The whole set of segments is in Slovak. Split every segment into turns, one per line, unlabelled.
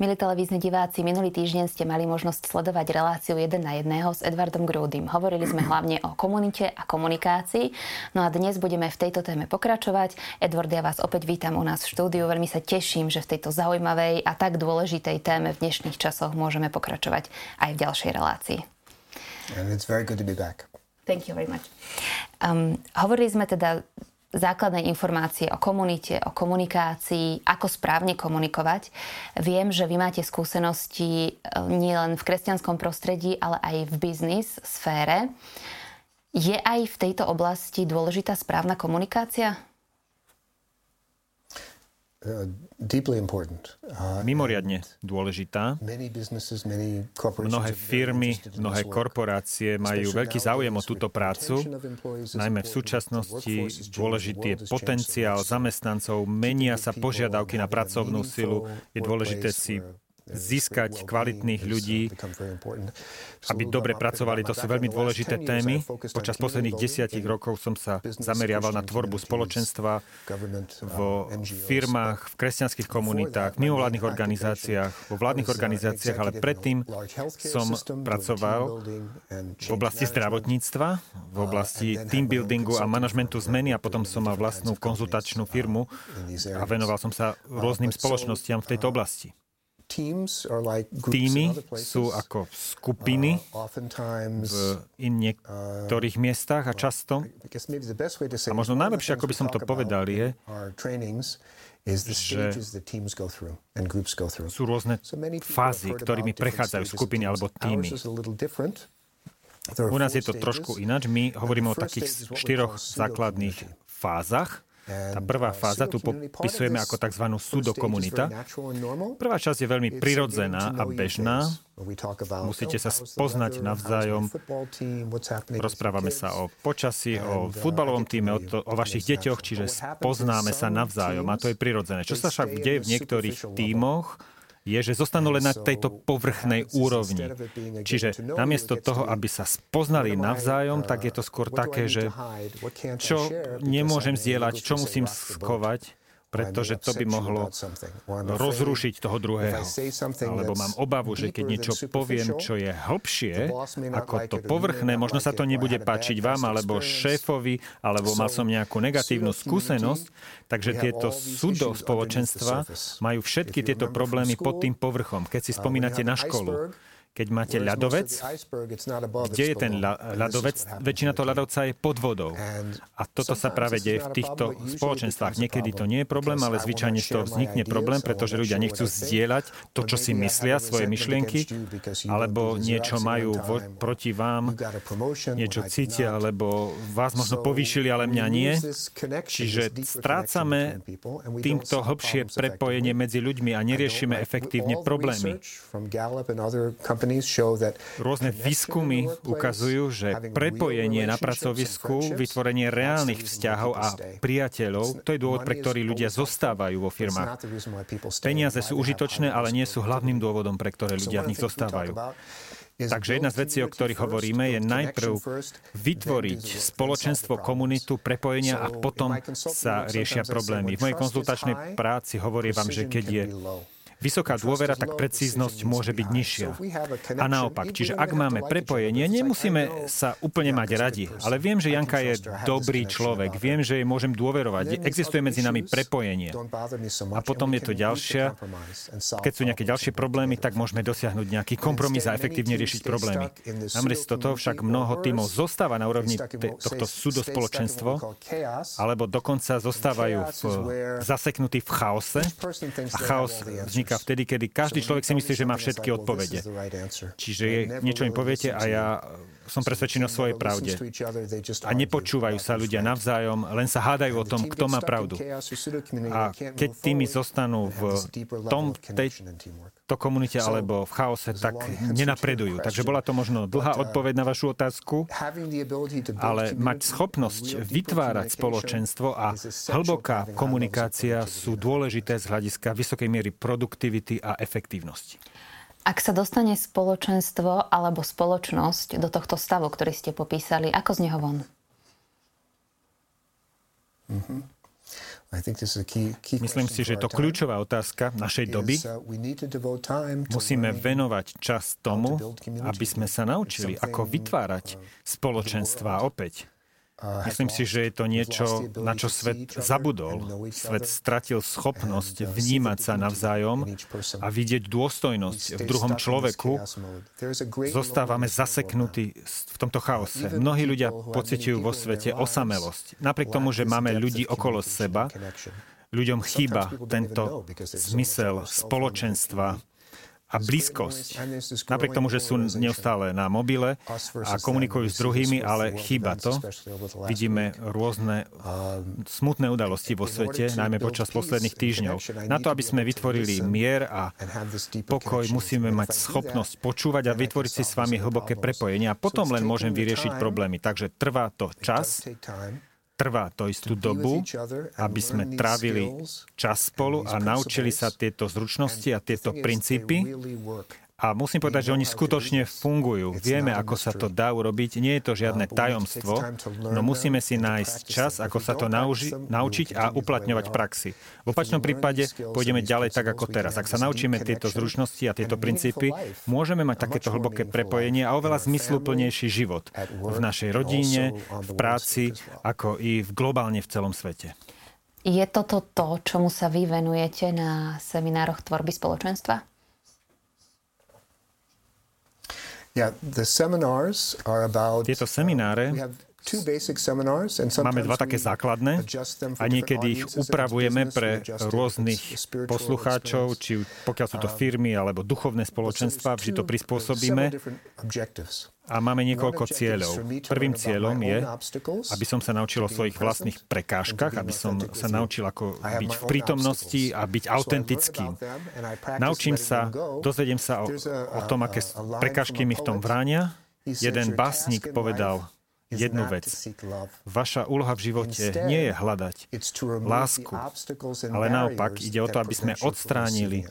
Milí televízni diváci, minulý týždeň ste mali možnosť sledovať reláciu 1 na 1 s Edvardom Grúdym. Hovorili sme hlavne o komunite a komunikácii. No a dnes budeme v tejto téme pokračovať. Edward, ja vás opäť vítam u nás v štúdiu. Veľmi sa teším, že v tejto zaujímavej a tak dôležitej téme v dnešných časoch môžeme pokračovať aj v ďalšej relácii.
And it's very good to be back.
Thank you very much. Um, hovorili sme teda základné informácie o komunite, o komunikácii, ako správne komunikovať. Viem, že vy máte skúsenosti e, nielen v kresťanskom prostredí, ale aj v biznis sfére. Je aj v tejto oblasti dôležitá správna komunikácia?
Uh,
Mimoriadne dôležitá. Mnohé firmy, mnohé korporácie majú veľký záujem o túto prácu. Najmä v súčasnosti dôležitý je potenciál zamestnancov, menia sa požiadavky na pracovnú silu. Je dôležité si získať kvalitných ľudí, aby dobre pracovali. To sú veľmi dôležité témy. Počas posledných desiatich rokov som sa zameriaval na tvorbu spoločenstva vo firmách, v kresťanských komunitách, v mimovládnych organizáciách, vo vládnych organizáciách, ale predtým som pracoval v oblasti zdravotníctva, v oblasti team buildingu a manažmentu zmeny a potom som mal vlastnú konzultačnú firmu a venoval som sa rôznym spoločnostiam v tejto oblasti. Týmy sú ako skupiny uh, v niektorých uh, miestach a často, a možno najlepšie, ako by som to povedal, je, že sú rôzne fázy, ktorými prechádzajú skupiny alebo týmy. U nás je to trošku ináč. My hovoríme o takých štyroch základných fázach. Tá prvá fáza tu popisujeme ako tzv. sudokomunita. Prvá časť je veľmi prirodzená a bežná. Musíte sa spoznať navzájom. Rozprávame sa o počasí, o futbalovom týme, o, to, o vašich deťoch, čiže poznáme sa navzájom a to je prirodzené. Čo sa však deje v niektorých tímoch, je, že zostanú len na tejto povrchnej úrovni. Čiže namiesto toho, aby sa spoznali navzájom, tak je to skôr také, že čo nemôžem zdieľať, čo musím skovať, pretože to by mohlo rozrušiť toho druhého. Alebo mám obavu, že keď niečo poviem, čo je hlbšie ako to povrchné, možno sa to nebude páčiť vám alebo šéfovi, alebo mal som nejakú negatívnu skúsenosť, takže tieto súdo spoločenstva majú všetky tieto problémy pod tým povrchom. Keď si spomínate na školu, keď máte ľadovec, kde je ten ľadovec? Väčšina toho ľadovca je pod vodou. A toto sa práve deje v týchto spoločenstvách. Niekedy to nie je problém, ale zvyčajne to vznikne problém, pretože ľudia nechcú zdieľať to, čo si myslia, svoje myšlienky, alebo niečo majú vo, proti vám, niečo cítia, alebo vás možno povýšili, ale mňa nie. Čiže strácame týmto hlbšie prepojenie medzi ľuďmi a neriešime efektívne problémy. Rôzne výskumy ukazujú, že prepojenie na pracovisku, vytvorenie reálnych vzťahov a priateľov, to je dôvod, pre ktorý ľudia zostávajú vo firmách. Peniaze sú užitočné, ale nie sú hlavným dôvodom, pre ktoré ľudia v nich zostávajú. Takže jedna z vecí, o ktorých hovoríme, je najprv vytvoriť spoločenstvo, komunitu, prepojenia a potom sa riešia problémy. V mojej konzultačnej práci hovorím vám, že keď je vysoká dôvera, tak precíznosť môže byť nižšia. A naopak, čiže ak máme prepojenie, nemusíme sa úplne mať radi, ale viem, že Janka je dobrý človek, viem, že jej môžem dôverovať, existuje medzi nami prepojenie. A potom je to ďalšia, keď sú nejaké ďalšie problémy, tak môžeme dosiahnuť nejaký kompromis a efektívne riešiť problémy. Namiesto toho však mnoho tímov zostáva na úrovni tohto súdospoločenstvo, alebo dokonca zostávajú v, zaseknutí v chaose a chaos vzniká vzniká vtedy, kedy každý človek si myslí, že má všetky odpovede. Čiže niečo im poviete a ja som presvedčený o svojej pravde. A nepočúvajú sa ľudia navzájom, len sa hádajú o tom, kto má pravdu. A keď tými zostanú v tom, tejto komunite alebo v chaose, tak nenapredujú. Takže bola to možno dlhá odpoveď na vašu otázku, ale mať schopnosť vytvárať spoločenstvo a hlboká komunikácia sú dôležité z hľadiska vysokej miery produktivity a efektívnosti.
Ak sa dostane spoločenstvo alebo spoločnosť do tohto stavu, ktorý ste popísali, ako z neho von?
Mm-hmm.
Myslím si, že to kľúčová otázka našej doby.
uh,
Musíme venovať čas tomu, aby sme sa naučili, ako vytvárať spoločenstva opäť. Myslím si, že je to niečo, na čo svet zabudol. Svet stratil schopnosť vnímať sa navzájom a vidieť dôstojnosť v druhom človeku. Zostávame zaseknutí v tomto chaose. Mnohí ľudia pociťujú vo svete osamelosť. Napriek tomu, že máme ľudí okolo seba, ľuďom chýba tento zmysel spoločenstva, a blízkosť. Napriek tomu, že sú neustále na mobile a komunikujú s druhými, ale chýba to. Vidíme rôzne smutné udalosti vo svete, najmä počas posledných týždňov. Na to, aby sme vytvorili mier a pokoj, musíme mať schopnosť počúvať a vytvoriť si s vami hlboké prepojenie a potom len môžem vyriešiť problémy. Takže trvá to čas, trvá to istú dobu, aby sme trávili čas spolu a naučili sa tieto zručnosti a tieto princípy. A musím povedať, že oni skutočne fungujú. Vieme, ako sa to dá urobiť. Nie je to žiadne tajomstvo, no musíme si nájsť čas, ako sa to nauži- naučiť a uplatňovať v praxi. V opačnom prípade pôjdeme ďalej tak ako teraz. Ak sa naučíme tieto zručnosti a tieto princípy, môžeme mať takéto hlboké prepojenie a oveľa zmysluplnejší život v našej rodine, v práci, ako i v globálne v celom svete.
Je toto to, čomu sa vy venujete na seminároch tvorby spoločenstva?
Tieto semináre Máme dva také základné a niekedy ich upravujeme pre rôznych poslucháčov, či pokiaľ sú to firmy alebo duchovné spoločenstva, vždy to prispôsobíme. a máme niekoľko cieľov. Prvým cieľom je, aby som sa naučil o svojich vlastných prekážkach, aby som sa naučil, ako byť v prítomnosti a byť autentickým. Naučím sa, dozvediem sa o, o tom, aké prekážky mi v tom vránia. Jeden básnik povedal, jednu vec. Vaša úloha v živote nie je hľadať lásku, ale naopak ide o to, aby sme odstránili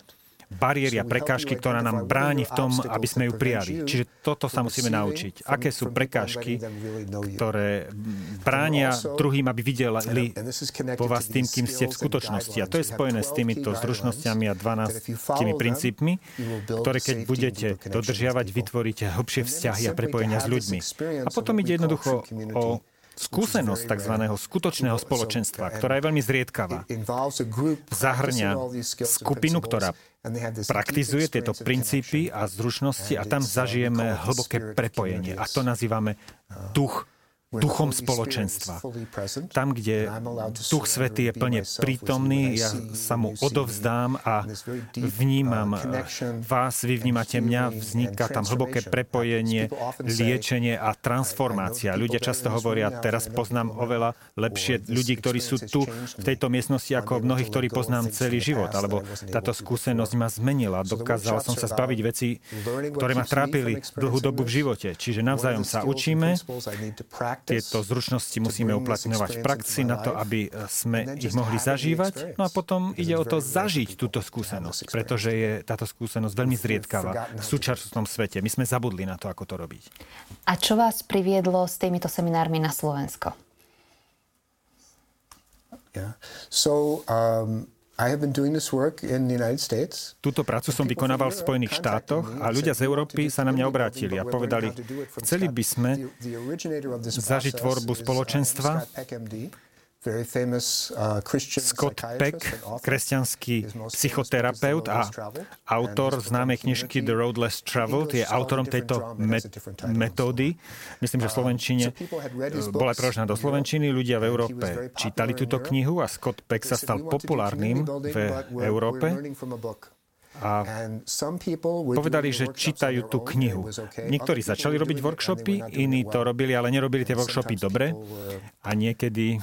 bariéry a prekážky, ktorá nám bráni v tom, aby sme ju prijali. Čiže toto sa musíme naučiť. Aké sú prekážky, ktoré bránia druhým, aby videli po vás tým, kým ste v skutočnosti. A to je spojené s týmito zručnosťami a 12 princípmi, ktoré keď budete dodržiavať, vytvoríte hlbšie vzťahy a prepojenia s ľuďmi. A potom ide jednoducho o skúsenosť tzv. skutočného spoločenstva, ktorá je veľmi zriedkavá. Zahrňa skupinu, ktorá praktizuje tieto princípy a zručnosti a tam zažijeme hlboké prepojenie. A to nazývame duch duchom spoločenstva. Tam, kde Duch Svetý je plne prítomný, ja sa mu odovzdám a vnímam vás, vy vnímate mňa, vzniká tam hlboké prepojenie, liečenie a transformácia. Ľudia často hovoria, teraz poznám oveľa lepšie ľudí, ktorí sú tu v tejto miestnosti, ako mnohých, ktorí poznám celý život, alebo táto skúsenosť ma zmenila. Dokázal som sa zbaviť veci, ktoré ma trápili dlhú dobu v živote. Čiže navzájom sa učíme, tieto zručnosti musíme uplatňovať v praxi na to, aby e, sme ich mohli zažívať. No a potom ide o to zažiť túto skúsenosť, pretože je táto skúsenosť veľmi zriedkavá v súčasnom svete. My sme zabudli na to, ako to robiť.
A čo vás priviedlo s týmito seminármi na Slovensko?
Yeah. So, um,
Túto prácu som vykonával v Spojených štátoch a ľudia z Európy sa na mňa obrátili a povedali, chceli by sme zažiť tvorbu spoločenstva Scott Peck, kresťanský psychoterapeut a autor známej knižky The Road Less Traveled, je autorom tejto metódy. Myslím, že v um, Slovenčine bola preložená do Slovenčiny. Ľudia v Európe čítali túto knihu a Scott Peck sa stal populárnym v Európe a povedali, že čítajú tú knihu. Niektorí začali robiť workshopy, iní to robili, ale nerobili tie workshopy dobre a niekedy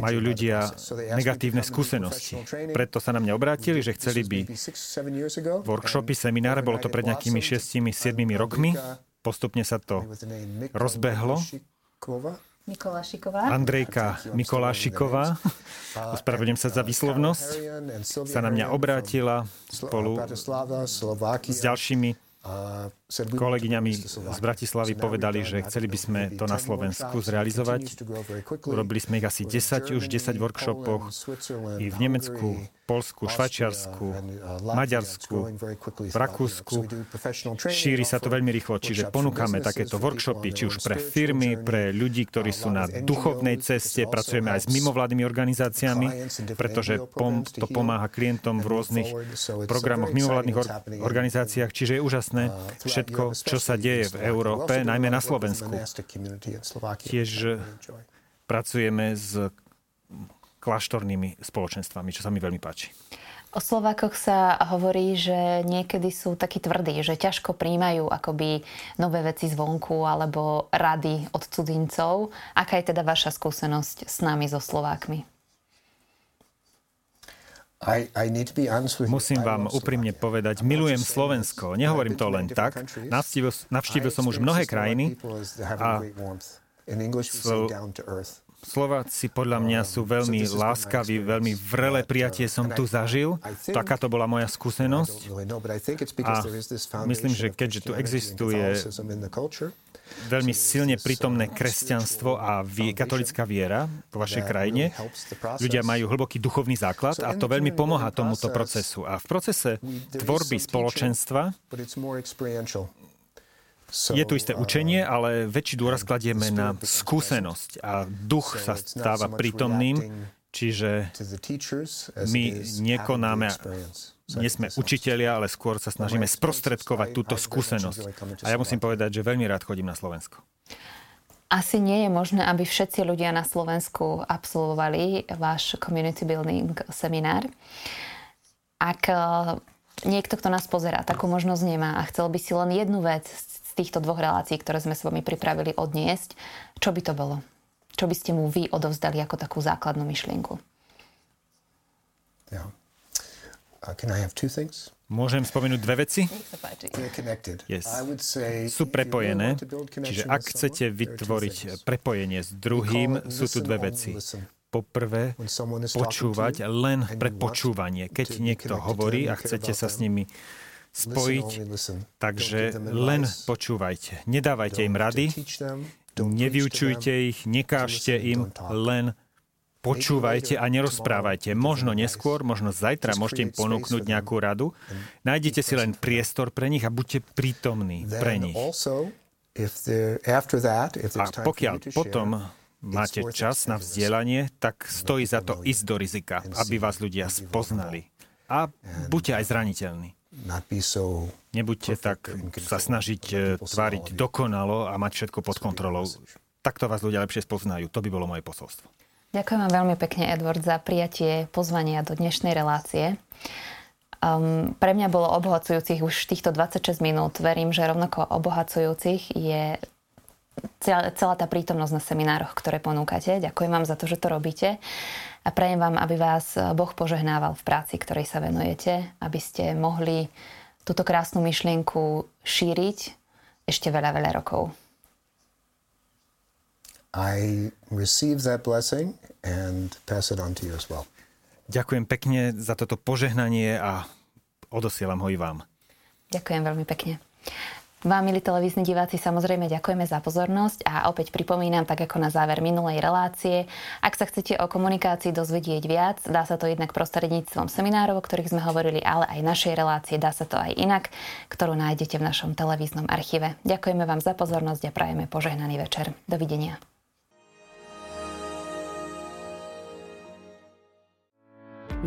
majú ľudia negatívne skúsenosti. Preto sa na mňa obrátili, že chceli by workshopy, semináre, bolo to pred nejakými 6-7 rokmi, postupne sa to rozbehlo
Mikolášiková.
Andrejka Mikolášiková, ospravedlňujem sa za výslovnosť, sa na mňa obrátila spolu s ďalšími kolegyňami z Bratislavy povedali, že chceli by sme to na Slovensku zrealizovať. Urobili sme ich asi 10, už 10 workshopoch i v Nemecku, Polsku, Švajčiarsku, Maďarsku, v Rakúsku. Šíri sa to veľmi rýchlo, čiže ponúkame takéto workshopy, či už pre firmy, pre ľudí, ktorí sú na duchovnej ceste, pracujeme aj s mimovládnymi organizáciami, pretože pom- to pomáha klientom v rôznych programoch mimovládnych or- organizáciách, čiže je úžasné všetko, čo sa deje v Európe, najmä na Slovensku. Tiež pracujeme s kláštornými spoločenstvami, čo sa mi veľmi páči.
O Slovákoch sa hovorí, že niekedy sú takí tvrdí, že ťažko príjmajú akoby nové veci zvonku alebo rady od cudzincov. Aká je teda vaša skúsenosť s nami, so Slovákmi?
Musím vám úprimne povedať, milujem Slovensko. Nehovorím to len tak. Navštívil, navštívil som už mnohé krajiny a Slováci podľa mňa sú veľmi láskaví, veľmi vrelé prijatie som tu zažil. Taká to bola moja skúsenosť. A myslím, že keďže tu existuje veľmi silne prítomné kresťanstvo a vie, katolická viera vo vašej krajine. Ľudia majú hlboký duchovný základ a to veľmi pomáha tomuto procesu. A v procese tvorby spoločenstva je tu isté učenie, ale väčší dôraz kladieme na skúsenosť a duch sa stáva prítomným, čiže my nekonáme, nie sme učitelia, ale skôr sa snažíme sprostredkovať túto skúsenosť. A ja musím povedať, že veľmi rád chodím na Slovensko.
Asi nie je možné, aby všetci ľudia na Slovensku absolvovali váš community building seminár. Ak eh, niekto, kto nás pozera, takú možnosť nemá a chcel by si len jednu vec týchto dvoch relácií, ktoré sme s vami pripravili odniesť, čo by to bolo? Čo by ste mu vy odovzdali ako takú základnú myšlienku?
Yeah. Uh, can I have two things?
Môžem spomenúť dve veci? Yes. Sú prepojené, čiže ak chcete vytvoriť prepojenie s druhým, sú tu dve veci. Poprvé, počúvať len pre počúvanie. Keď niekto hovorí a chcete sa s nimi spojiť. Takže len počúvajte. Nedávajte im rady, nevyučujte ich, nekážte im, len počúvajte a nerozprávajte. Možno neskôr, možno zajtra môžete im ponúknuť nejakú radu. Nájdete si len priestor pre nich a buďte prítomní pre nich. A pokiaľ potom máte čas na vzdielanie, tak stojí za to ísť do rizika, aby vás ľudia spoznali. A buďte aj zraniteľní. Nebuďte tak sa snažiť e, tváriť dokonalo a mať všetko pod kontrolou. Takto vás ľudia lepšie spoznajú. To by bolo moje posolstvo.
Ďakujem vám veľmi pekne, Edward, za prijatie pozvania do dnešnej relácie. Um, pre mňa bolo obohacujúcich už týchto 26 minút. Verím, že rovnako obohacujúcich je celá tá prítomnosť na seminároch, ktoré ponúkate. Ďakujem vám za to, že to robíte a prajem vám, aby vás Boh požehnával v práci, ktorej sa venujete, aby ste mohli túto krásnu myšlienku šíriť ešte veľa, veľa rokov.
I receive that blessing and pass it on to you as well.
Ďakujem pekne za toto požehnanie a odosielam ho i vám.
Ďakujem veľmi pekne. Vám, milí televízni diváci, samozrejme ďakujeme za pozornosť a opäť pripomínam, tak ako na záver minulej relácie, ak sa chcete o komunikácii dozvedieť viac, dá sa to jednak prostredníctvom seminárov, o ktorých sme hovorili, ale aj našej relácie, dá sa to aj inak, ktorú nájdete v našom televíznom archíve. Ďakujeme vám za pozornosť a prajeme požehnaný večer. Dovidenia.